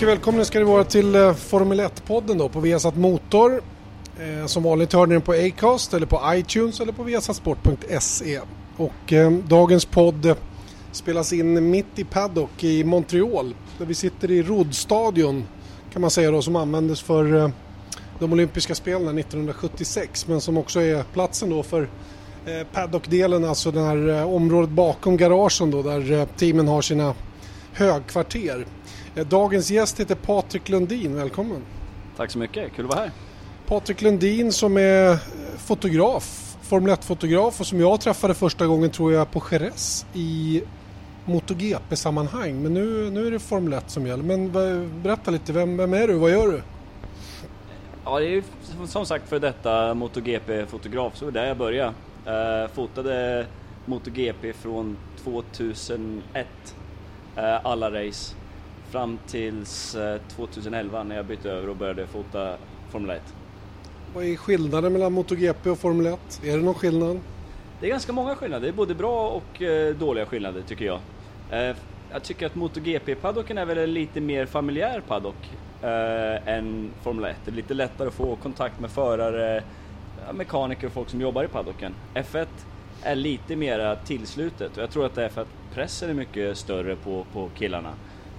mycket välkomna ska ni vara till eh, Formel 1-podden då på Viasat Motor. Eh, som vanligt hör ni den på Acast eller på iTunes eller på viasatsport.se. Och eh, dagens podd eh, spelas in mitt i Paddock i Montreal där vi sitter i roddstadion kan man säga då som användes för eh, de olympiska spelen 1976 men som också är platsen då för eh, Paddock-delen, alltså det här området bakom garagen då där teamen har sina högkvarter. Eh, Dagens gäst heter Patrik Lundin, välkommen. Tack så mycket, kul att vara här. Patrik Lundin som är eh, fotograf, Formel 1-fotograf och som jag träffade första gången tror jag på Jerez i MotoGP-sammanhang. Men nu, nu är det Formel 1 som gäller. Men be- berätta lite, vem, vem är du? Vad gör du? Ja, det är ju som sagt för detta MotoGP-fotograf, så det var där jag började. Eh, fotade MotoGP från 2001, eh, alla race, fram tills eh, 2011 när jag bytte över och började fota Formel 1. Vad är skillnaden mellan MotoGP och Formel 1? Är det någon skillnad? Det är ganska många skillnader, det är både bra och eh, dåliga skillnader tycker jag. Eh, jag tycker att MotoGP-paddocken är väl en lite mer familjär paddock eh, än Formel 1. Det är lite lättare att få kontakt med förare, mekaniker och folk som jobbar i paddocken. F1 är lite mera tillslutet och jag tror att det är för att pressen är mycket större på, på killarna.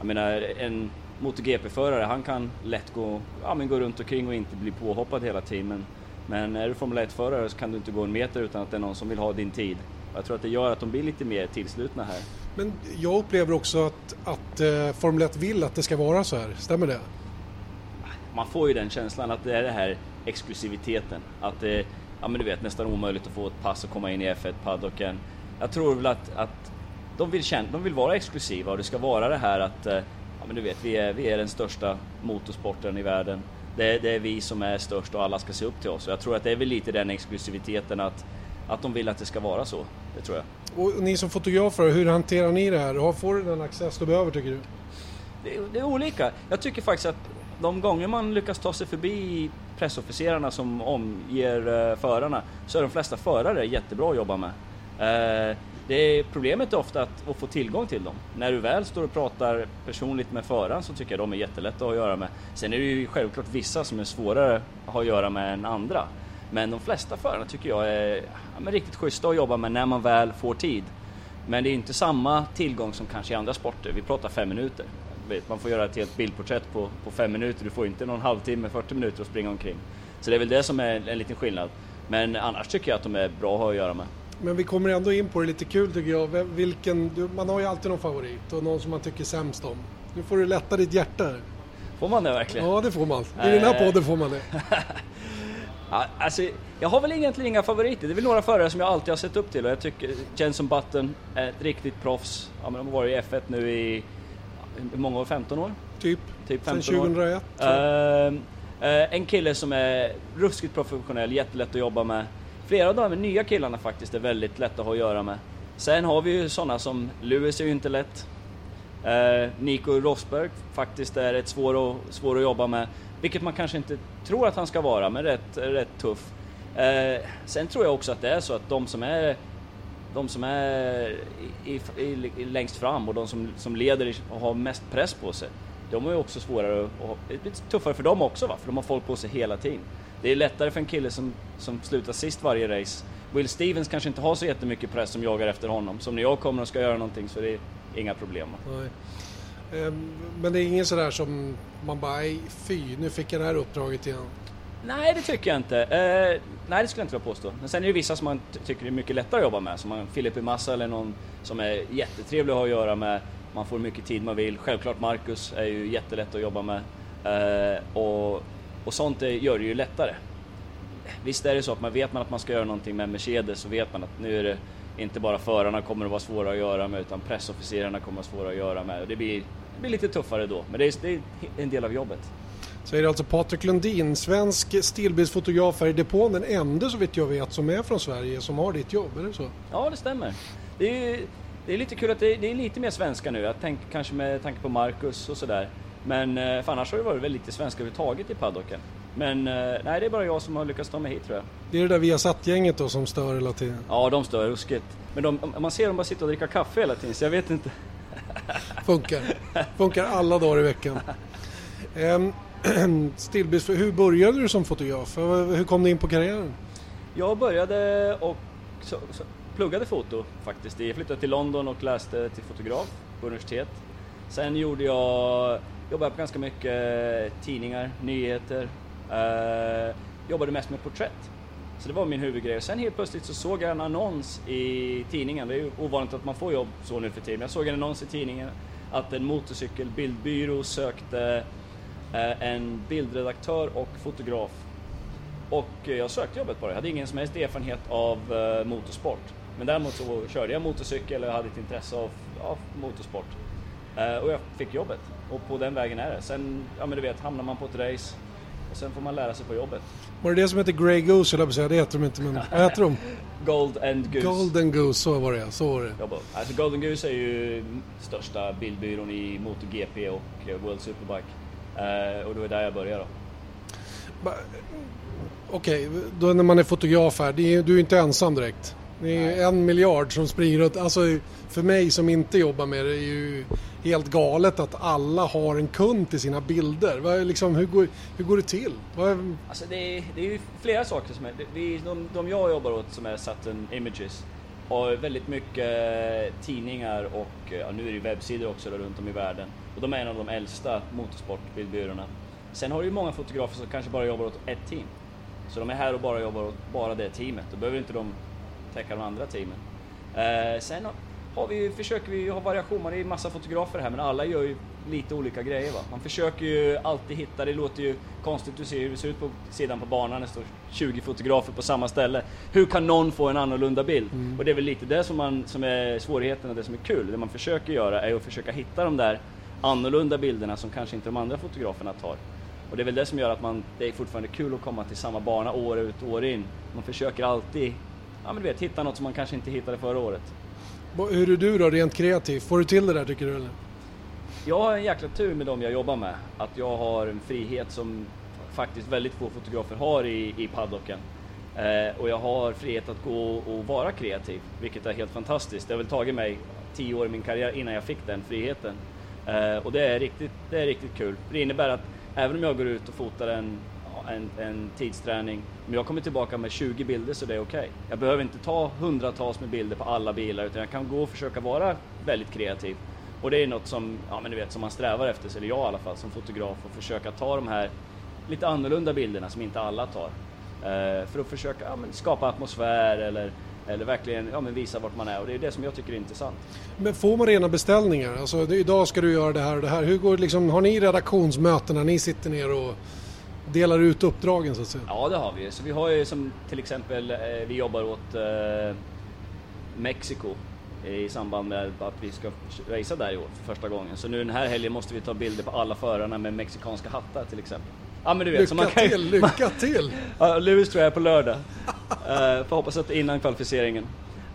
Jag menar, en MotoGP-förare han kan lätt gå, ja, men gå runt omkring och inte bli påhoppad hela tiden. Men, men är du Formel 1-förare så kan du inte gå en meter utan att det är någon som vill ha din tid. Jag tror att det gör att de blir lite mer tillslutna här. Men jag upplever också att, att eh, Formel 1 vill att det ska vara så här. Stämmer det? Man får ju den känslan att det är det här exklusiviteten. Att det ja men du vet nästan omöjligt att få ett pass och komma in i F1-paddocken. Jag tror väl att, att de, vill känna, de vill vara exklusiva och det ska vara det här att eh, ja men du vet vi är, vi är den största motorsporten i världen. Det är, det är vi som är störst och alla ska se upp till oss. Och jag tror att det är väl lite den exklusiviteten att, att de vill att det ska vara så. Det tror jag. Och ni som fotografer, hur hanterar ni det här? Har- Får du den access du behöver tycker du? Det, är- det är olika. Jag tycker faktiskt att de gånger man lyckas ta sig förbi pressofficerarna som omger eh, förarna så är de flesta förare jättebra att jobba med. Det är, problemet är ofta att, att få tillgång till dem. När du väl står och pratar personligt med föraren så tycker jag de är jättelätta att ha att göra med. Sen är det ju självklart vissa som är svårare att ha att göra med än andra. Men de flesta förarna tycker jag är ja, men riktigt schyssta att jobba med när man väl får tid. Men det är inte samma tillgång som kanske i andra sporter. Vi pratar fem minuter. Man får göra ett helt bildporträtt på, på fem minuter. Du får inte någon halvtimme, 40 minuter att springa omkring. Så det är väl det som är en liten skillnad. Men annars tycker jag att de är bra att ha att göra med. Men vi kommer ändå in på det lite kul tycker jag. Vilken, man har ju alltid någon favorit och någon som man tycker sämst om. Nu får du lätta ditt hjärta här. Får man det verkligen? Ja, det får man. I den här Eh. podden får man det. Ja, alltså, jag har väl egentligen inga favoriter. Det är väl några förare som jag alltid har sett upp till och jag tycker Jenson Button är ett riktigt proffs. Ja, men de har varit i F1 nu i hur många år? 15 år? Typ. Typ Sen 15 år. 2001. tror jag. Ehm, eh, en kille som är ruskigt professionell, jättelätt att jobba med. Flera av de nya killarna faktiskt är väldigt lätta att ha att göra med. Sen har vi ju sådana som Lewis är ju inte lätt. Eh, Nico Rosberg faktiskt är rätt svår att, svår att jobba med. Vilket man kanske inte tror att han ska vara, men rätt, rätt tuff. Eh, sen tror jag också att det är så att de som är de som är i, i, i, längst fram och de som, som leder och har mest press på sig, de är ju också svårare och och lite tuffare för dem också va, för de har folk på sig hela tiden. Det är lättare för en kille som, som slutar sist varje race. Will Stevens kanske inte har så jättemycket press som jagar efter honom, som när jag kommer och ska göra någonting så det är inga problem. Nej. Ehm, Men det är ingen sådär som man bara, "Nej, fy, nu fick jag det här uppdraget igen. Nej, det tycker jag inte. Eh, nej, det skulle jag inte vilja påstå. Men sen är det vissa som man ty- tycker är mycket lättare att jobba med. Som man, Filipe Massa eller någon som är jättetrevlig att ha att göra med. Man får mycket tid man vill. Självklart Marcus är ju jättelätt att jobba med. Eh, och, och sånt är, gör det ju lättare. Visst är det så att man vet man att man ska göra någonting med Mercedes så vet man att nu är det inte bara förarna kommer att vara svåra att göra med utan pressofficerarna kommer att vara svåra att göra med. Och det blir, det blir lite tuffare då, men det är, det är en del av jobbet. Säger alltså Patrik Lundin, svensk stillbildsfotograf här i depån. Den enda så vitt jag vet som är från Sverige som har ditt jobb, är det så? Ja, det stämmer. Det är, det är lite kul att det är, det är lite mer svenska nu. Jag tänker kanske med tanke på Marcus och sådär. Men eh, för annars har det varit väldigt lite svenska överhuvudtaget i paddocken. Men eh, nej, det är bara jag som har lyckats ta mig hit tror jag. Det är det där Viasat-gänget då som stör hela tiden. Ja, de stör ruskigt. Men de, man ser dem bara sitta och dricka kaffe hela tiden, så jag vet inte. Funkar. Funkar alla dagar i veckan. Um, Stillbilds, hur började du som fotograf? Hur kom du in på karriären? Jag började och så, så, pluggade foto faktiskt. Jag flyttade till London och läste till fotograf på universitet. Sen gjorde jag, jobbade på ganska mycket eh, tidningar, nyheter. Eh, jobbade mest med porträtt. Så det var min huvudgrej. Och sen helt plötsligt så såg jag en annons i tidningen. Det är ju ovanligt att man får jobb så nu för tiden. Jag såg en annons i tidningen att en motorcykelbildbyrå sökte eh, en bildredaktör och fotograf. Och eh, jag sökte jobbet på det. Jag hade ingen som helst erfarenhet av motorsport. Men däremot så körde jag motorcykel och jag hade ett intresse av, av motorsport. Uh, och jag fick jobbet. Och på den vägen är det. Sen, ja men du vet, hamnar man på ett race och sen får man lära sig på jobbet. Var det det som heter Grey Goose, eller säga? Det heter de inte, men vad heter de? Gold and Goose. Golden Goose, så var det så var det. Alltså Golden Goose är ju största bildbyrån i MotoGP och World Superbike. Uh, och det var där jag började då. Okej, okay, då när man är fotograf här, är, du är inte ensam direkt. Det är Nej. en miljard som springer runt. Alltså för mig som inte jobbar med det är ju helt galet att alla har en kund till sina bilder. Vad, liksom, hur, går, hur går det till? Vad... Alltså det, är, det är ju flera saker som är... Det är de, de jag jobbar åt som är Saturn Images har väldigt mycket eh, tidningar och eh, ja, nu är det webbsidor också runt om i världen. Och de är en av de äldsta motorsportbildbyråerna. Sen har du ju många fotografer som kanske bara jobbar åt ett team. Så de är här och bara jobbar åt bara det teamet. Då behöver inte de täcka de andra teamen. Eh, sen har vi, försöker vi ha variation, man är ju massa fotografer här men alla gör ju lite olika grejer. Va? Man försöker ju alltid hitta, det låter ju konstigt, du ser hur det ser ut på sidan på banan, det står 20 fotografer på samma ställe. Hur kan någon få en annorlunda bild? Mm. Och det är väl lite det som, man, som är svårigheten och det som är kul. Det man försöker göra är att försöka hitta de där annorlunda bilderna som kanske inte de andra fotograferna tar. Och det är väl det som gör att man, det är fortfarande kul att komma till samma bana år ut och år in. Man försöker alltid, ja men du vet, hitta något som man kanske inte hittade förra året. Hur är du då rent kreativt? Får du till det där tycker du? Eller? Jag har en jäkla tur med dem jag jobbar med. Att jag har en frihet som faktiskt väldigt få fotografer har i, i paddocken. Eh, och jag har frihet att gå och vara kreativ, vilket är helt fantastiskt. Det har väl tagit mig tio år i min karriär innan jag fick den friheten. Eh, och det är, riktigt, det är riktigt kul. Det innebär att även om jag går ut och fotar en en, en tidsträning. Men jag kommer tillbaka med 20 bilder så det är okej. Okay. Jag behöver inte ta hundratals med bilder på alla bilar utan jag kan gå och försöka vara väldigt kreativ. Och det är något som, ja men du vet, som man strävar efter, eller jag i alla fall som fotograf, och försöka ta de här lite annorlunda bilderna som inte alla tar. Eh, för att försöka ja, skapa atmosfär eller eller verkligen ja, men visa vart man är och det är det som jag tycker är intressant. Men får man rena beställningar? Alltså idag ska du göra det här och det här. Hur går liksom, har ni redaktionsmöten när ni sitter ner och delar ut uppdragen så att säga? Ja det har vi. Så vi har ju som till exempel, eh, vi jobbar åt eh, Mexiko i samband med att vi ska racea där i år för första gången. Så nu den här helgen måste vi ta bilder på alla förarna med mexikanska hattar till exempel. Ja men du vet, lycka så man kan, till, lycka till! ja, Lewis tror jag är på lördag. uh, får hoppas att innan kvalificeringen.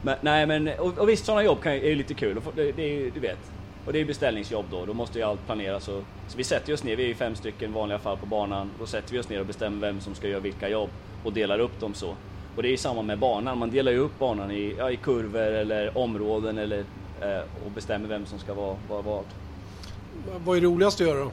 Men, nej men, och, och visst sådana jobb kan, är ju lite kul, det, det är, du vet. Och det är beställningsjobb då, då måste ju allt planeras. Så, så vi sätter oss ner, vi är fem stycken i vanliga fall på banan. Då sätter vi oss ner och bestämmer vem som ska göra vilka jobb och delar upp dem så. Och det är samma med banan, man delar ju upp banan i, ja, i kurvor eller områden eller, eh, och bestämmer vem som ska vara, vara vad. Vad är roligast att göra då?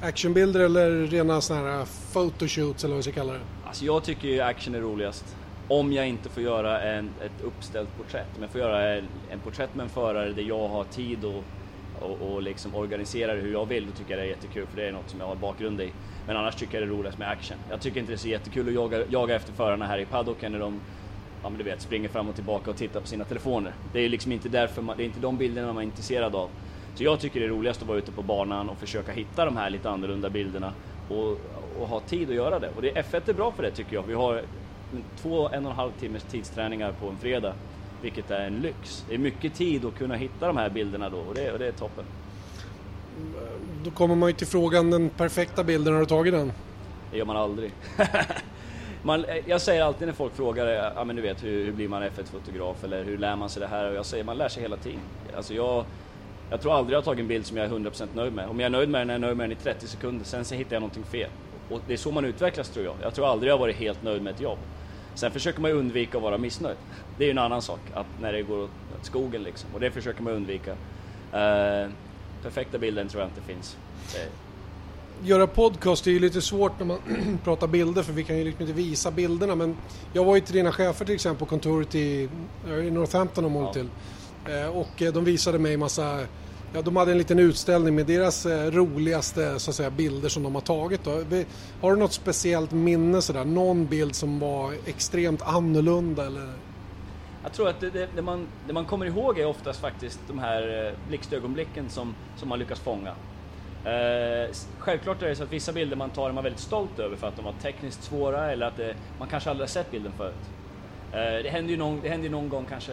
Actionbilder eller rena sådana här photoshoots eller vad vi ska kalla det? Alltså jag tycker ju action är roligast. Om jag inte får göra en, ett uppställt porträtt. Om jag får göra en, en porträtt med en förare där jag har tid och, och, och liksom organisera det hur jag vill, då tycker jag det är jättekul för det är något som jag har bakgrund i. Men annars tycker jag det är roligast med action. Jag tycker inte det är så jättekul att jaga, jaga efter förarna här i paddocken när de ja, men du vet, springer fram och tillbaka och tittar på sina telefoner. Det är liksom inte därför man, det är inte de bilderna man är intresserad av. Så jag tycker det är roligast att vara ute på banan och försöka hitta de här lite annorlunda bilderna och, och ha tid att göra det. Och det, F1 är bra för det tycker jag. Vi har två en och en halv timmes tidsträningar på en fredag, vilket är en lyx. Det är mycket tid att kunna hitta de här bilderna då och det, och det är toppen. Då kommer man ju till frågan, den perfekta bilden, har du tagit den? Det gör man aldrig. man, jag säger alltid när folk frågar, ja men du vet hur, hur blir man F1-fotograf eller hur lär man sig det här? Och jag säger, man lär sig hela tiden. Alltså jag, jag tror aldrig jag har tagit en bild som jag är 100% nöjd med. Om jag är nöjd med den är jag nöjd med den i 30 sekunder, sen så hittar jag någonting fel. Och det är så man utvecklas tror jag. Jag tror aldrig jag har varit helt nöjd med ett jobb. Sen försöker man undvika att vara missnöjd. Det är ju en annan sak, att när det går åt skogen liksom. Och det försöker man undvika. Uh, perfekta bilden tror jag inte finns. Det... göra podcast är ju lite svårt när man pratar bilder för vi kan ju liksom inte visa bilderna men jag var ju till dina chefer till exempel på kontoret i, i Northampton om ja. till eh, och eh, de visade mig massa Ja, de hade en liten utställning med deras eh, roligaste så att säga, bilder som de har tagit. Då. Har du något speciellt minne sådär? Någon bild som var extremt annorlunda eller? Jag tror att det, det, det, man, det man kommer ihåg är oftast faktiskt de här eh, blixtögonblicken som, som man lyckas fånga. Eh, självklart är det så att vissa bilder man tar är man väldigt stolt över för att de var tekniskt svåra eller att det, man kanske aldrig har sett bilden förut. Eh, det händer ju någon, det händer ju någon gång kanske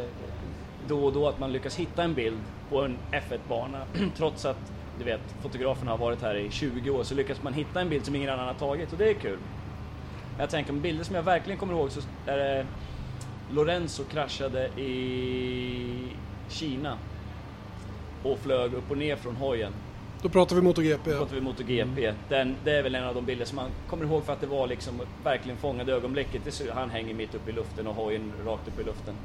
då och då att man lyckas hitta en bild på en F1-bana trots att du vet, fotografen har varit här i 20 år så lyckas man hitta en bild som ingen annan har tagit och det är kul. Jag tänker på bilder som jag verkligen kommer ihåg så är det Lorenzo kraschade i Kina och flög upp och ner från hojen. Då pratar vi MotoGP. Då pratar vi MotoGP. Mm. Den, det är väl en av de bilder som man kommer ihåg för att det var liksom verkligen fångade ögonblicket. Han hänger mitt uppe i luften och hojen rakt upp i luften.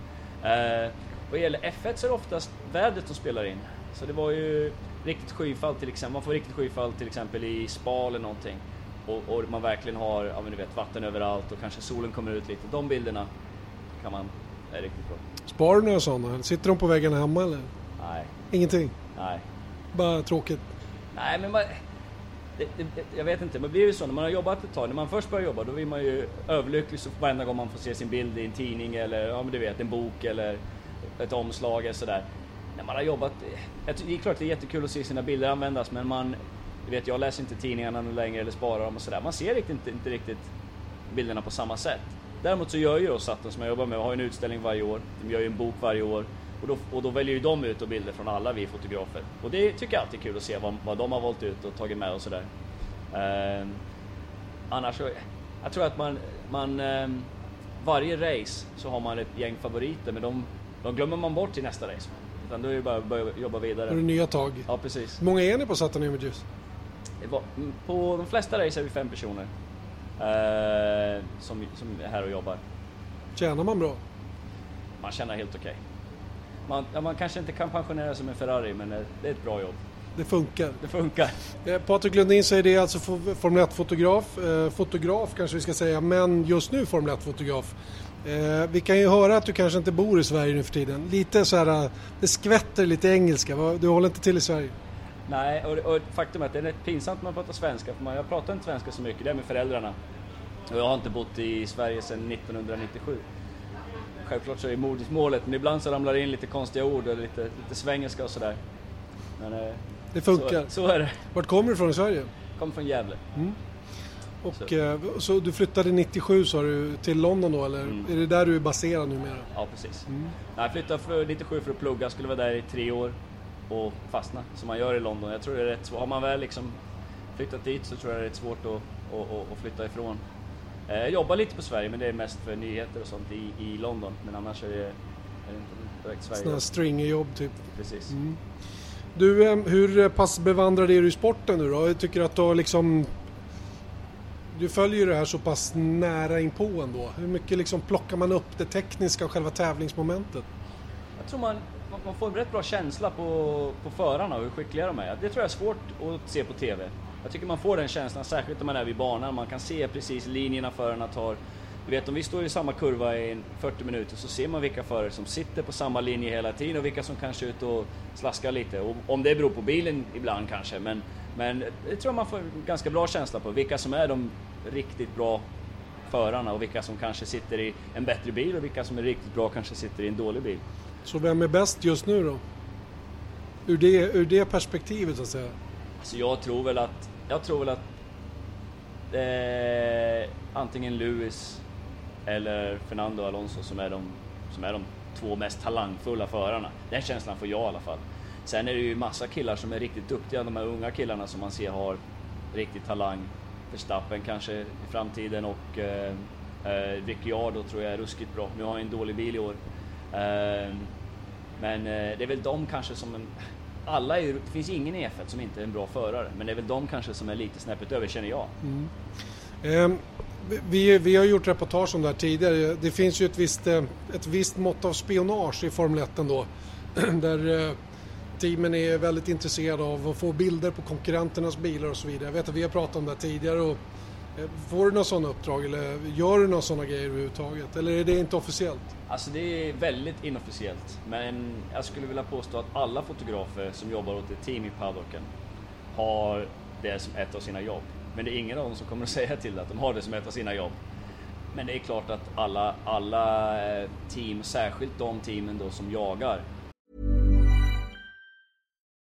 Eh, vad gäller F1 så är det oftast vädret som spelar in. Så det var ju riktigt skyfall till exempel. Man får riktigt skyfall till exempel i spa eller någonting. Och, och man verkligen har, ja men du vet, vatten överallt och kanske solen kommer ut lite. De bilderna kan man, är riktigt bra. Sparar du några sådana? Sitter de på väggarna hemma eller? Nej. Ingenting? Nej. Bara tråkigt? Nej men man, det, det, jag vet inte, men det blir ju så när man har jobbat ett tag, när man först börjar jobba då blir man ju överlycklig så varenda gång man får se sin bild i en tidning eller ja men du vet en bok eller ett omslag eller sådär. När man har jobbat, det är klart det är jättekul att se sina bilder användas men man, du vet jag läser inte tidningarna längre eller sparar dem och sådär. Man ser inte, inte, inte riktigt bilderna på samma sätt. Däremot så gör ju då Saturn som jag jobbar med, har en utställning varje år, de gör ju en bok varje år och då, och då väljer ju de ut bilder från alla vi fotografer. Och det tycker jag alltid är kul att se vad, vad de har valt ut och tagit med och sådär. Eh, annars så, jag tror att man, man eh, varje race så har man ett gäng favoriter men de, de glömmer man bort till nästa race. Utan då är det bara att börja jobba vidare. Då är det nya tag. Ja, precis. Hur många är ni på Saturn Images? På de flesta race är vi fem personer. Eh, som, som är här och jobbar. Tjänar man bra? Man tjänar helt okej. Okay. Man, ja, man kanske inte kan pensionera sig med Ferrari, men det är ett bra jobb. Det funkar. Det funkar. Eh, Patrik Lundin säger det, alltså Formel 1-fotograf. Eh, fotograf kanske vi ska säga, men just nu Formel 1-fotograf. Eh, vi kan ju höra att du kanske inte bor i Sverige nu för tiden. Lite så här, det skvätter lite engelska. Du håller inte till i Sverige? Nej, och, och faktum är att det är rätt pinsamt när man pratar svenska, för man, jag pratar inte svenska så mycket, det är med föräldrarna. Och jag har inte bott i Sverige sedan 1997. Självklart så är modersmålet, men ibland så ramlar det in lite konstiga ord och lite, lite svengelska och sådär. Men, eh, det funkar? Så, så, är det. Vart kommer du ifrån i Sverige? Jag kommer från Gävle. Mm. Och så. Eh, så. du flyttade 97 sa du till London då eller mm. är det där du är baserad numera? Ja precis. Mm. Jag flyttade för 97 för att plugga, skulle vara där i tre år och fastna som man gör i London. Jag tror det är rätt svårt. Har man väl liksom flyttat dit så tror jag det är rätt svårt att, att, att flytta ifrån. Eh, jag jobbar lite på Sverige men det är mest för nyheter och sånt i, i London. Men annars är det, är det inte direkt Sverige. Sådana stringerjobb typ. Precis. Mm. Du, eh, hur pass bevandrad är du i sporten nu då? Jag tycker att du har liksom du följer ju det här så pass nära inpå ändå. Hur mycket liksom plockar man upp det tekniska och själva tävlingsmomentet? Jag tror man, man får en rätt bra känsla på, på förarna och hur skickliga de är. Det tror jag är svårt att se på TV. Jag tycker man får den känslan, särskilt när man är vid banan. Man kan se precis linjerna förarna tar. Du vet, om vi står i samma kurva i 40 minuter så ser man vilka förare som sitter på samma linje hela tiden och vilka som kanske är ute och slaskar lite. Och om det beror på bilen ibland kanske, men, men det tror jag man får en ganska bra känsla på. Vilka som är de riktigt bra förarna och vilka som kanske sitter i en bättre bil och vilka som är riktigt bra kanske sitter i en dålig bil. Så vem är bäst just nu då? Ur det, ur det perspektivet så att säga? Alltså jag tror väl att, jag tror väl att eh, antingen Lewis eller Fernando Alonso som är, de, som är de två mest talangfulla förarna. Den känslan får jag i alla fall. Sen är det ju massa killar som är riktigt duktiga, de här unga killarna som man ser har riktig talang. Verstappen kanske i framtiden och eh, eh, Ricciardo tror jag är ruskigt bra. Nu har han en dålig bil i år. Eh, men eh, det är väl de kanske som en, alla är, det finns ingen i F1 som inte är en bra förare, men det är väl de kanske som är lite snäppet över känner jag. Mm. Eh, vi, vi har gjort reportage om det här tidigare. Det finns ju ett visst, eh, ett visst mått av spionage i Formel 1 ändå. Där eh, teamen är väldigt intresserade av att få bilder på konkurrenternas bilar och så vidare. Jag vet att vi har pratat om det tidigare och eh, Får du några sådana uppdrag eller gör du några sådana grejer överhuvudtaget? Eller är det inte officiellt? Alltså det är väldigt inofficiellt. Men jag skulle vilja påstå att alla fotografer som jobbar åt ett team i paddocken har det som ett av sina jobb. Men det är ingen av dem som kommer att säga till att de har det som ett av sina jobb. Men det är klart att alla, alla eh, team, särskilt de teamen då som jagar,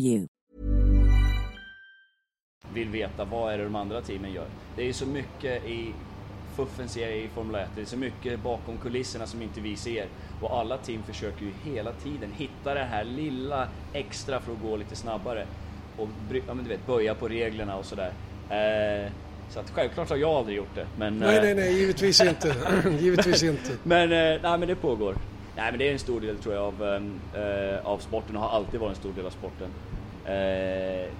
you. vill veta vad är det de andra teamen gör. Det är ju så mycket i fuffens i Formel 1, det är så mycket bakom kulisserna som inte vi ser. Och alla team försöker ju hela tiden hitta det här lilla extra för att gå lite snabbare. Och ja, men du vet, böja på reglerna och sådär. Eh, så att självklart har jag aldrig gjort det. Men, Nej, eh, nej, nej, givetvis inte. givetvis inte. men, eh, nej, men det pågår. Nej men det är en stor del tror jag av, eh, av sporten och har alltid varit en stor del av sporten. Eh,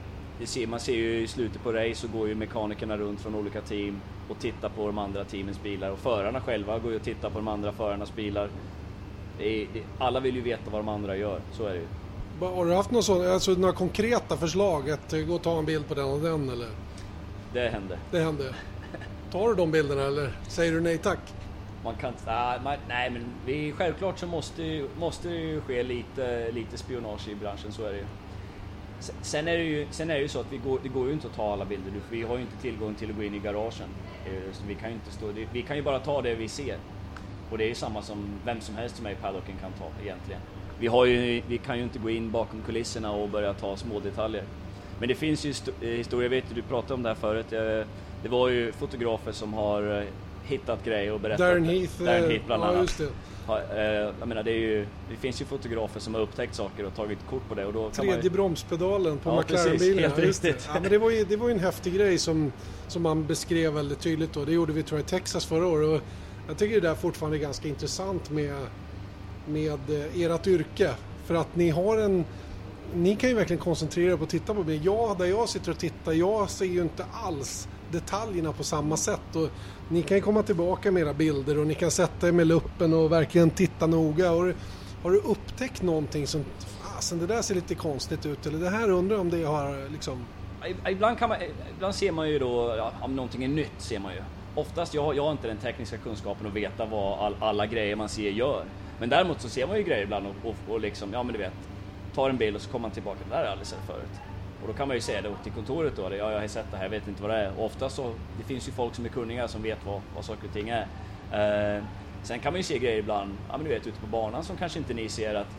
ser, man ser ju i slutet på race så går ju mekanikerna runt från olika team och tittar på de andra teamens bilar och förarna själva går ju och tittar på de andra förarnas bilar. Det är, det, alla vill ju veta vad de andra gör, så är det ju. Har du haft några, sådana, alltså, några konkreta förslag? Att eh, gå och ta en bild på den och den eller? Det händer. Det hände. Tar du de bilderna eller säger du nej tack? Man kan man, nej men vi, självklart så måste, måste det ju ske lite, lite spionage i branschen, så är det ju. Sen är det ju, sen är det ju så att vi går, det går ju inte att ta alla bilder, för vi har ju inte tillgång till att gå in i garagen. Eh, så vi kan ju inte stå, vi kan ju bara ta det vi ser. Och det är ju samma som vem som helst som är i paddocken kan ta egentligen. Vi, har ju, vi kan ju inte gå in bakom kulisserna och börja ta små detaljer. Men det finns ju eh, historia, historier, jag vet att du pratade om det här förut. Eh, det var ju fotografer som har hittat grejer och berättat. Darren Heath, Darren Heath bland ja, annat. just det. Ha, eh, jag menar, det, är ju, det finns ju fotografer som har upptäckt saker och tagit kort på det och då Tredje ju, bromspedalen på Ja, McLaren-bilen. helt Ja, riktigt. Ja, men det, var ju, det var ju en häftig grej som, som man beskrev väldigt tydligt då. Det gjorde vi tror jag i Texas förra året. Och jag tycker det där fortfarande är ganska intressant med, med eh, ert yrke. För att ni har en... Ni kan ju verkligen koncentrera er på att titta på mig. Jag, där jag sitter och tittar, jag ser ju inte alls detaljerna på samma sätt. Och ni kan ju komma tillbaka med era bilder och ni kan sätta er med luppen och verkligen titta noga. Och har du upptäckt någonting som, fasen det där ser lite konstigt ut eller det här undrar jag om det har liksom... ibland, kan man, ibland ser man ju då, ja, om någonting är nytt ser man ju. Oftast, jag, jag har inte den tekniska kunskapen att veta vad all, alla grejer man ser gör. Men däremot så ser man ju grejer ibland och, och, och liksom, ja men du vet, tar en bild och så kommer man tillbaka, det där har jag aldrig sett förut. Och då kan man ju säga det till kontoret då, ja jag har sett det här, jag vet inte vad det är. Och ofta så, det finns ju folk som är kunniga som vet vad, vad saker och ting är. Eh, sen kan man ju se grejer ibland, ja men du vet ute på banan som kanske inte ni ser att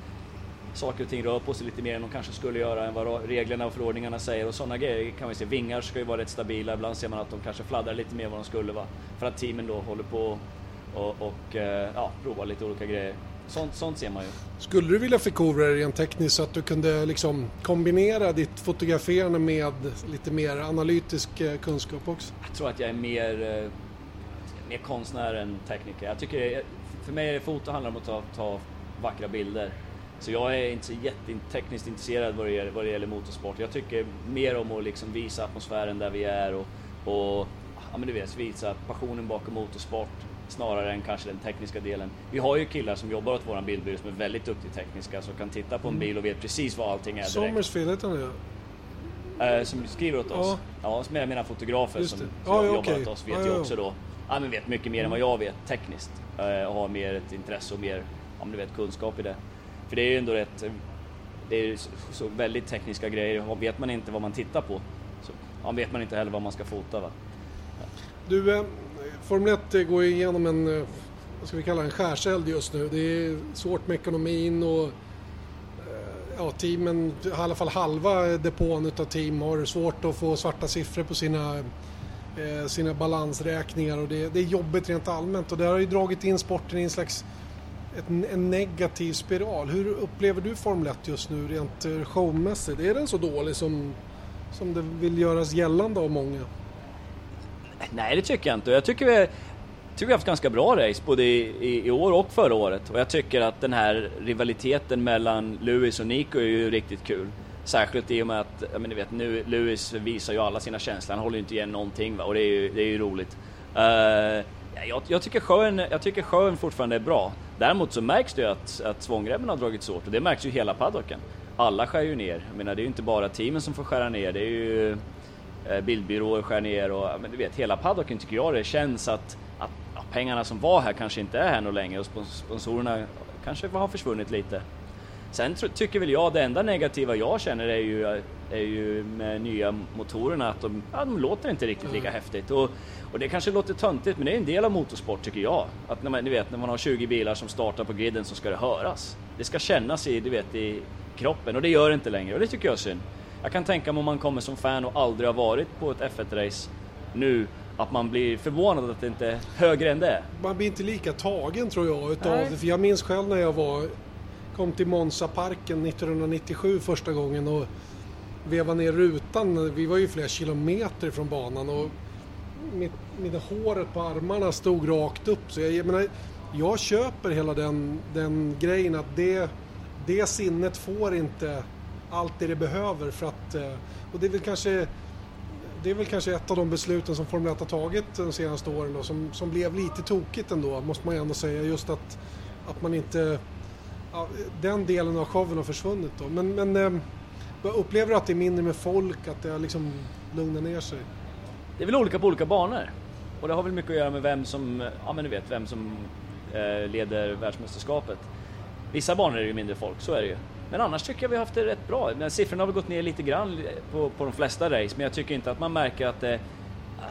saker och ting rör på sig lite mer än de kanske skulle göra än vad reglerna och förordningarna säger och sådana grejer kan vi se. Vingar ska ju vara rätt stabila, ibland ser man att de kanske fladdrar lite mer än vad de skulle vara. För att teamen då håller på och, och eh, ja, provar lite olika grejer. Sånt, sånt ser man ju. Skulle du vilja förkovra dig rent tekniskt så att du kunde liksom kombinera ditt fotograferande med lite mer analytisk eh, kunskap också? Jag tror att jag är mer, eh, mer konstnär än tekniker. Jag tycker, för mig är foto handlar om att ta, ta vackra bilder. Så jag är inte så jättetekniskt intresserad vad det, gäller, vad det gäller motorsport. Jag tycker mer om att liksom visa atmosfären där vi är och, och ja, men du vet, visa passionen bakom motorsport snarare än kanske den tekniska delen. Vi har ju killar som jobbar åt våran bildbyrå som är väldigt duktiga tekniska som kan titta på en bil och vet precis vad allting är direkt. Sommersfield heter han? Eh, som skriver åt oss. Ja. Ja, som jag menar fotografer Just som, som jobbar okej. åt oss vet Ja, ju också då, ja men vet mycket mer än vad jag vet tekniskt. Eh, och har mer ett intresse och mer, ja men du vet kunskap i det. För det är ju ändå rätt, eh, det är så väldigt tekniska grejer. Vet man inte vad man tittar på så ja, vet man inte heller vad man ska fota. Va? Du, Formel 1 eh, går igenom en, eh, vad ska vi kalla en skärseld just nu. Det är svårt med ekonomin och eh, ja, teamen, i alla fall halva depån utav team har svårt att få svarta siffror på sina, sina balansräkningar och det, det, är jobbigt rent allmänt och det har ju dragit in sporten i en slags ett, en negativ spiral. Hur upplever du Formel 1 just nu rent showmässigt? Är den så dålig som, som det vill göras gällande av många? Nej, det tycker jag inte. Jag tycker vi, tycker vi har haft ganska bra race både i, i, i, år och förra året. Och jag tycker att den här rivaliteten mellan Lewis och Nico är ju riktigt kul. Särskilt i och med att, jag menar, ni vet, nu, Lewis visar ju alla sina känslor, han håller ju inte igen någonting va? och det är ju, det är ju roligt. Uh, jag, jag, tycker sjön, jag tycker sjön fortfarande är bra. Däremot så märks det ju att, att svångremmen har dragits åt och det märks ju hela paddocken. Alla skär ju ner. Jag menar, det är ju inte bara teamen som får skära ner, det är ju bildbyråer skär ner och men du vet, hela paddocken tycker jag det känns att, att ja, pengarna som var här kanske inte är här något längre och sponsorerna kanske har försvunnit lite. Sen tycker väl jag det enda negativa jag känner är ju, är ju med nya motorerna att de, ja, de låter inte riktigt lika mm. häftigt. Och, och det kanske låter töntigt men det är en del av motorsport tycker jag. Att när man, ni vet, när man har 20 bilar som startar på griden så ska det höras. Det ska kännas i, du vet, i kroppen och det gör det inte längre och det tycker jag är synd. Jag kan tänka mig om man kommer som fan och aldrig har varit på ett F1-race nu att man blir förvånad att det inte är högre än det. Man blir inte lika tagen tror jag utav det. För jag minns själv när jag var, kom till Monza-parken 1997 första gången och vevade ner rutan. Vi var ju flera kilometer från banan och mitt, mitt håret på armarna stod rakt upp. Så jag, jag menar, jag köper hela den, den grejen att det, det sinnet får inte allt det det behöver för att... Eh, och det är väl kanske det är väl kanske ett av de besluten som Formel 1 har tagit de senaste åren då, som, som blev lite tokigt ändå, måste man ju ändå säga. Just att, att man inte... Ja, den delen av showen har försvunnit då. Men, men eh, upplever du att det är mindre med folk, att det har liksom lugnat ner sig? Det är väl olika på olika banor. Och det har väl mycket att göra med vem som, ja men du vet, vem som eh, leder världsmästerskapet. Vissa banor är det ju mindre folk, så är det ju. Men annars tycker jag vi har haft det rätt bra. Men siffrorna har väl gått ner lite grann på, på de flesta race, men jag tycker inte att man märker att det... Ah,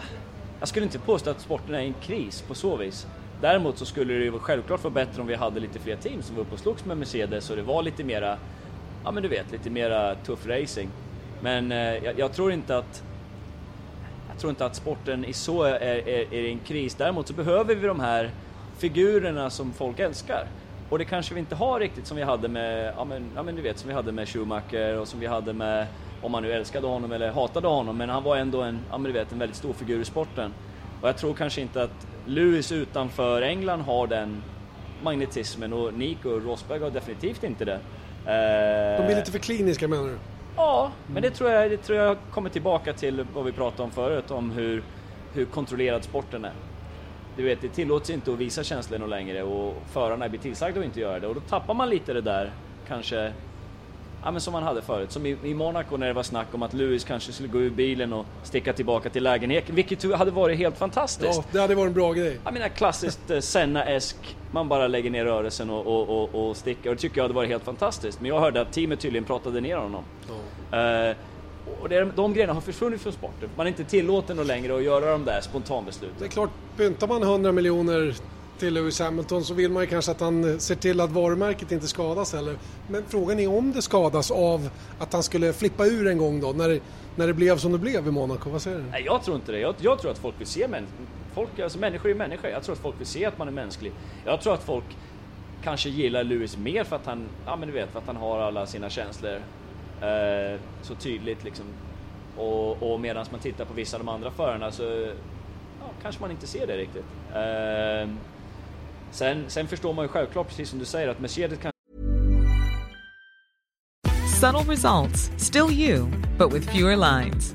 jag skulle inte påstå att sporten är i en kris på så vis. Däremot så skulle det ju självklart vara bättre om vi hade lite fler team som var uppe och slogs med Mercedes och det var lite mera, ja men du vet, lite mera tuff racing. Men eh, jag, jag, tror inte att jag tror inte att sporten i så är, är, är i en kris. Däremot så behöver vi de här figurerna som folk älskar. Och det kanske vi inte har riktigt som vi hade med, ja men, ja men du vet, som vi hade med Schumacher och som vi hade med, om man nu älskade honom eller hatade honom, men han var ändå en, ja men du vet, en väldigt stor figur i sporten. Och jag tror kanske inte att Lewis utanför England har den magnetismen och Nico Rosberg har definitivt inte det. De blir lite för kliniska menar du? Ja, men det tror jag, det tror jag kommer tillbaka till vad vi pratade om förut, om hur, hur kontrollerad sporten är du vet, det tillåts inte att visa känslor längre och förarna blir tillsagda att inte göra det och då tappar man lite det där kanske Ja men som man hade förut, som i, i Monaco när det var snack om att Lewis kanske skulle gå ur bilen och sticka tillbaka till lägenheten, vilket hade varit helt fantastiskt. Ja, det hade varit en bra grej. Jag menar klassiskt eh, Senna-esk, man bara lägger ner rörelsen och, och, och, och sticker och det tycker jag hade varit helt fantastiskt. Men jag hörde att teamet tydligen pratade ner honom. Ja. Uh, och det, de grejerna har försvunnit från sporten. Man är inte tillåten längre att göra de där spontanbesluten. Det är klart, pyntar man 100 miljoner till Lewis Hamilton så vill man ju kanske att han ser till att varumärket inte skadas heller. Men frågan är om det skadas av att han skulle flippa ur en gång då, när det, när det blev som det blev i Monaco. Vad säger du? Nej, jag tror inte det. Jag, jag tror att folk vill se män, folk, alltså människor är människor. Jag tror att folk vill se att man är mänsklig. Jag tror att folk kanske gillar Lewis mer för att han, ja men du vet, för att han har alla sina känslor eh, så tydligt liksom. Och, och medan man tittar på vissa av de andra förarna så ja, kanske man inte ser det riktigt. Eh, sen, sen förstår man ju självklart, precis som du säger, att Mercedes kan Subtle results, still you, but with fewer lines.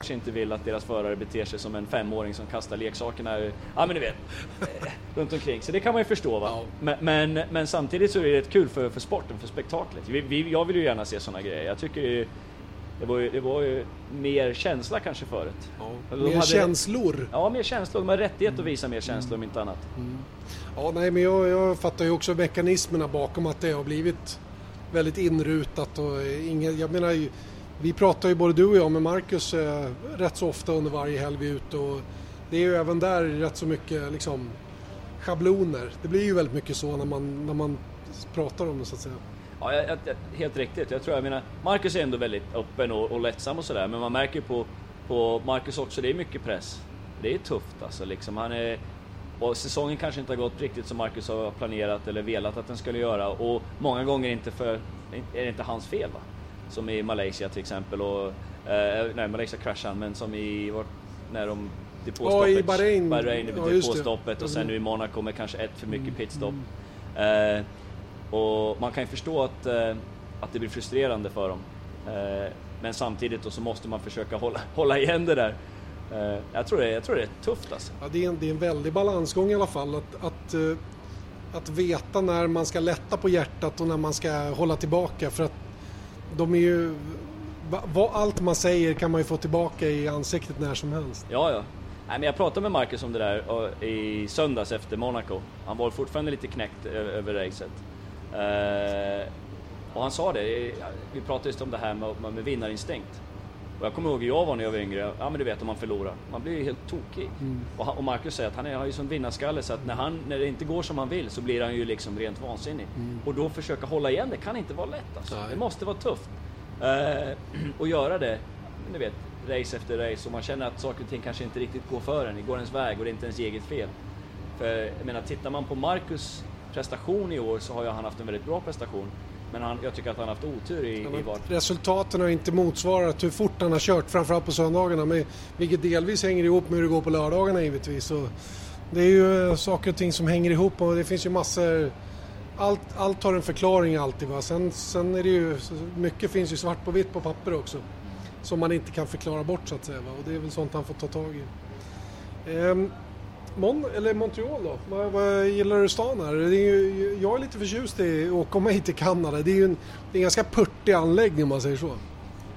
kanske inte vill att deras förare beter sig som en femåring som kastar leksakerna, ja men du vet, eh, runt omkring. Så det kan man ju förstå va. Ja. Men, men, men samtidigt så är det rätt kul för, för sporten, för spektaklet. Vi, vi, jag vill ju gärna se sådana grejer. Jag tycker ju, det var ju, det var ju mer känsla kanske förut. Ja. De Mer hade- känslor. Ja, mer känslor. De har rättighet att visa mer känslor om inte annat. Ja, nej, men jag, jag fattar ju också mekanismerna bakom att det har blivit väldigt inrutat och ingen, jag menar ju, vi pratar ju både du och jag med Marcus eh, rätt så ofta under varje helg vi är ute och det är ju även där rätt så mycket liksom schabloner. Det blir ju väldigt mycket så när man, när man pratar om det så att säga. Ja, jag, jag, helt riktigt. Jag tror, jag menar, Marcus är ändå väldigt öppen och, och lättsam och sådär, men man märker ju på, på Marcus också, det är mycket press. Det är tufft alltså liksom. Han är, och säsongen kanske inte har gått riktigt som Marcus har planerat eller velat att den skulle göra och många gånger inte för, är det inte hans fel va? Som i Malaysia till exempel och, eh, nej Malaysia kraschade men som i, vart, när de depåstoppet, Ja, i Bahrain. Bahrain Ja, depåstoppet och sen Mm. nu i Monaco med kanske ett för mycket pitstop. Eh, och man kan ju förstå att, eh, att det blir frustrerande för dem. Eh, men samtidigt då så måste man försöka hålla, hålla igen det där. Eh, jag, tror det, jag tror det är tufft alltså. Ja, det, är en, det är en väldig balansgång i alla fall att, att, eh, att veta när man ska lätta på hjärtat och när man ska hålla tillbaka för att de är ju... va- allt man säger kan man ju få tillbaka i ansiktet när som helst. Ja, ja. Nej, men jag pratade med Marcus om det där och, i söndags efter Monaco. Han var fortfarande lite knäckt över racet. Eh, och han sa det, vi pratade just om det här med, med vinnarinstinkt. Och jag kommer ihåg hur jag var när jag var yngre, ja men du vet om man förlorar, man blir ju helt tokig. Och, han, och Marcus säger att han är, har ju sån vinnarskalle så att när, han, när det inte går som han vill så blir han ju liksom rent vansinnig. Och då försöka hålla igen det kan inte vara lätt alltså. Nej. Det måste vara tufft. Eh, och göra det, du vet, race efter race och man känner att saker och ting kanske inte riktigt går för en, det går ens väg och det är inte ens eget fel. För jag menar, tittar man på Marcus prestation i år så har ju han haft en väldigt bra prestation. Men han, jag tycker att han har haft otur i, i vart. Resultaten har inte motsvarat hur fort han har kört, framförallt på söndagarna, men, vilket delvis hänger ihop med hur det går på lördagarna givetvis. Så det är ju eh, saker och ting som hänger ihop och det finns ju massor... Allt, allt har en förklaring alltid. Va? Sen, sen är det ju... Mycket finns ju svart på vitt på papper också. Som man inte kan förklara bort så att säga. Va? Och det är väl sånt han får ta tag i. Ehm, Mon, eller Montreal då? Vad, vad gillar du stan här? Det är ju, jag är lite förtjust i att komma hit till Kanada. Det är ju en, det är en ganska purtig anläggning om man säger så.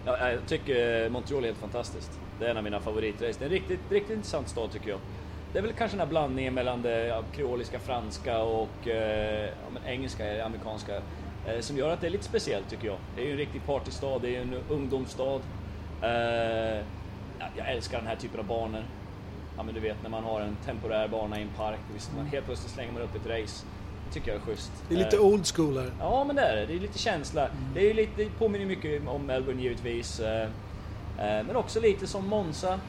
Ja, jag tycker eh, Montreal är helt fantastiskt. Det är en av mina favoritrace. Det är en riktigt, riktigt intressant stad tycker jag. Det är väl kanske den här blandningen mellan det ja, kreoliska franska och eh, ja, men engelska, eh, amerikanska, eh, som gör att det är lite speciellt tycker jag. Det är ju en riktig partystad, det är ju en ungdomsstad. Eh, jag älskar den här typen av banor. Ja men du vet när man har en temporär bana i en park, visst, man helt plötsligt slänger man upp ett race. Det tycker jag är schysst. Det är lite Eh, old school här. Ja, men det är det. Det är lite känsla. Det, är ju lite, det påminner mycket om Melbourne givetvis. eh, eh, Men också lite som Monza.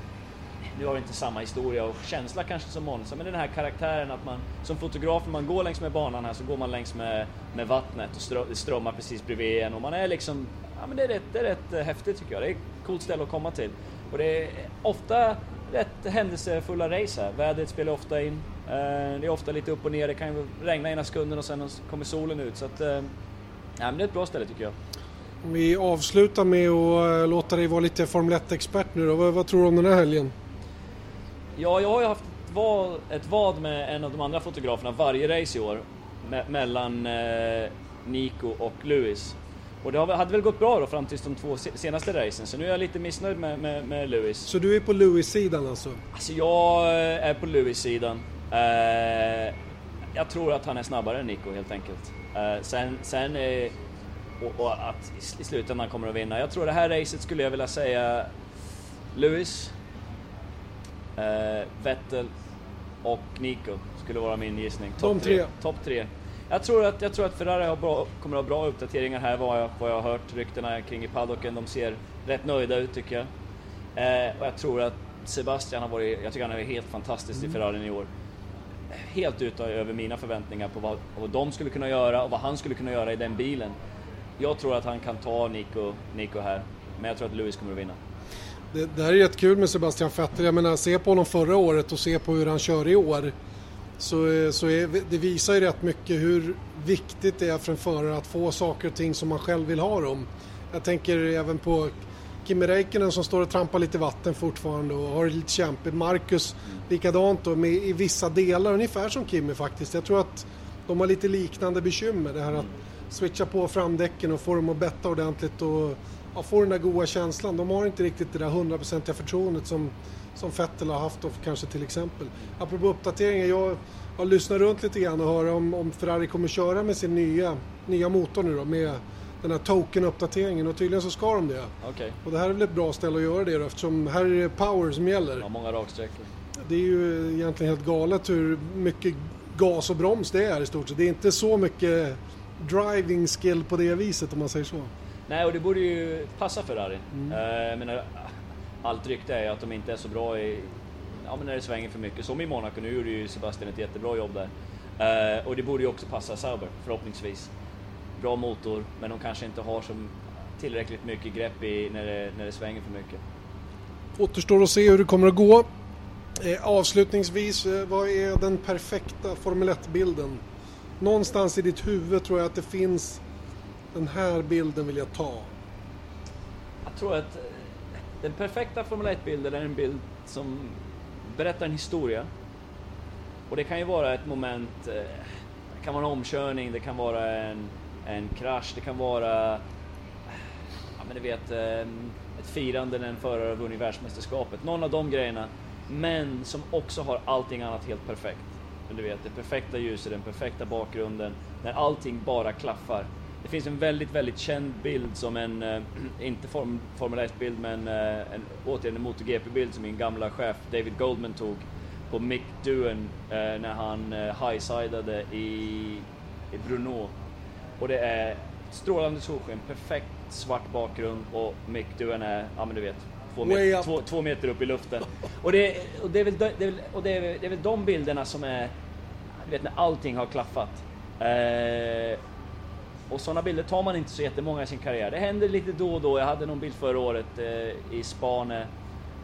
Nu har vi inte samma historia och känsla kanske som Monza, men den här karaktären att man som fotograf, när man går längs med banan här så går man längs med, med vattnet och strö, strömmar precis bredvid en och man är liksom, ja men det är rätt, det är rätt häftigt tycker jag. Det är ett coolt ställe att komma till. Och det är ofta rätt händelsefulla race här. Vädret spelar ofta in. Eh, Det är ofta lite upp och ner, det kan ju regna ena sekunden och sen kommer solen ut. Så att, eh, ja, men det är ett bra ställe tycker jag. Om vi avslutar med att eh, låta dig vara lite Formel 1-expert nu då. Vad, vad tror du om den här helgen? Ja, jag har ju haft ett vad, ett vad med en av de andra fotograferna varje race i år. Me mellan eh, Nico och Lewis. Och det hade väl gått bra då fram till de två se senaste racen, så nu är jag lite missnöjd med, med, med Lewis. Så du är på Lewis-sidan alltså? Alltså jag eh, är på Lewis sidan. Eh, jag tror att han är snabbare än Nico helt enkelt. Eh, sen, sen eh, och, och att i slutändan kommer att vinna. Jag tror det här racet skulle jag vilja säga Lewis, eh, Vettel och Nico skulle vara min gissning. De tre. Topp tre. Jag tror att, jag tror att Ferrari har bra, kommer att ha bra uppdateringar här vad jag, vad jag har hört ryktena kring i paddocken. De ser rätt nöjda ut tycker jag. Eh, och jag tror att Sebastian har varit, jag tycker han är helt fantastisk mm. i Ferrari i år. Helt ute över mina förväntningar på vad, vad de skulle kunna göra och vad han skulle kunna göra i den bilen. Jag tror att han kan ta Nico, Nico här, men jag tror att Lewis kommer att vinna. Det, det här är rätt kul med Sebastian Vettel. Jag menar, se på honom förra året och se på hur han kör i år. Så, eh, så är, det visar ju rätt mycket hur viktigt det är för en förare att få saker och ting som man själv vill ha dem. Jag tänker även på Kimi Räikkönen som står och trampar lite vatten fortfarande och har det lite kämpigt. Marcus likadant då med, i vissa delar, ungefär som Kimi faktiskt. Jag tror att de har lite liknande bekymmer. Det här att switcha på framdäcken och få dem att betta ordentligt och ja, få den där goda känslan. De har inte riktigt det där hundraprocentiga förtroendet som, som Vettel har haft då, kanske till exempel. Apropå uppdateringar, jag har lyssnat runt lite grann och hör om, om Ferrari kommer köra med sin nya, nya motor nu då med den här token-uppdateringen och tydligen så ska de det. Okay. Och det här är väl ett bra ställe att göra det då eftersom här är det power som gäller. Ja, många raksträckor. Det är ju egentligen helt galet hur mycket gas och broms det är i stort sett. Det är inte så mycket driving skill på det viset om man säger så. Nej, och det borde ju passa Ferrari. Mm. Uh, allt rykte är att de inte är så bra i, ja, men när det svänger för mycket. Som i Monaco, nu gjorde ju Sebastian ett jättebra jobb där. Uh, och det borde ju också passa Sauber, förhoppningsvis. Bra motor, men de kanske inte har som tillräckligt mycket grepp i när det, när det svänger för mycket. Återstår att se hur det kommer att gå. Eh, avslutningsvis, eh, vad är den perfekta Formel 1-bilden? Någonstans i ditt huvud tror jag att det finns den här bilden vill jag ta. Jag tror att eh, den perfekta Formel 1-bilden är en bild som berättar en historia. Och det kan ju vara ett moment, eh, det kan vara en omkörning, det kan vara en, en krasch, det kan vara, ja men du vet, eh, ett firande när en förare har vunnit världsmästerskapet. Någon av de grejerna, men som också har allting annat helt perfekt. Men du vet, det perfekta ljuset, den perfekta bakgrunden, när allting bara klaffar. Det finns en väldigt, väldigt känd bild som en, äh, inte form, Formel 1-bild, men äh, en, återigen en MotoGP-bild som min gamla chef David Goldman tog på Mick Doohan äh, när han high-sidade i, i Bruno. Och det är strålande solsken, perfekt svart bakgrund och Mick Doohan är, ja men du vet, två meter, två, två meter upp i luften. Och, det, och, det, är väl, det, är väl, och det, är, det är väl de bilderna som är, du vet när allting har klaffat. Och sådana bilder tar man inte så jättemånga i sin karriär. Det händer lite då och då. Jag hade någon bild förra året eh, i Spane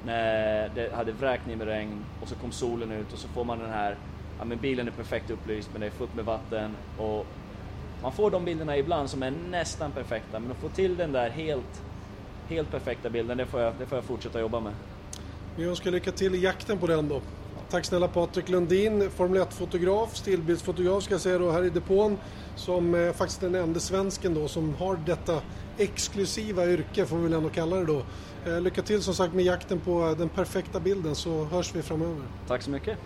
när det hade vräkt ner med regn och så kom solen ut och så får man den här, ja men bilen är perfekt upplyst men det är fullt med vatten och man får de bilderna ibland som är nästan perfekta men att få till den där helt, helt perfekta bilden, det får jag, det får jag fortsätta jobba med. Vi önskar lycka till i jakten på den då. Tack snälla Patrik Lundin, Formel 1-fotograf, stillbildsfotograf ska jag säga då här i depån som är faktiskt den enda svensken då som har detta exklusiva yrke får vi väl ändå kalla det då. Eh, lycka till som sagt med jakten på eh, den perfekta bilden så hörs vi framöver. Tack så mycket.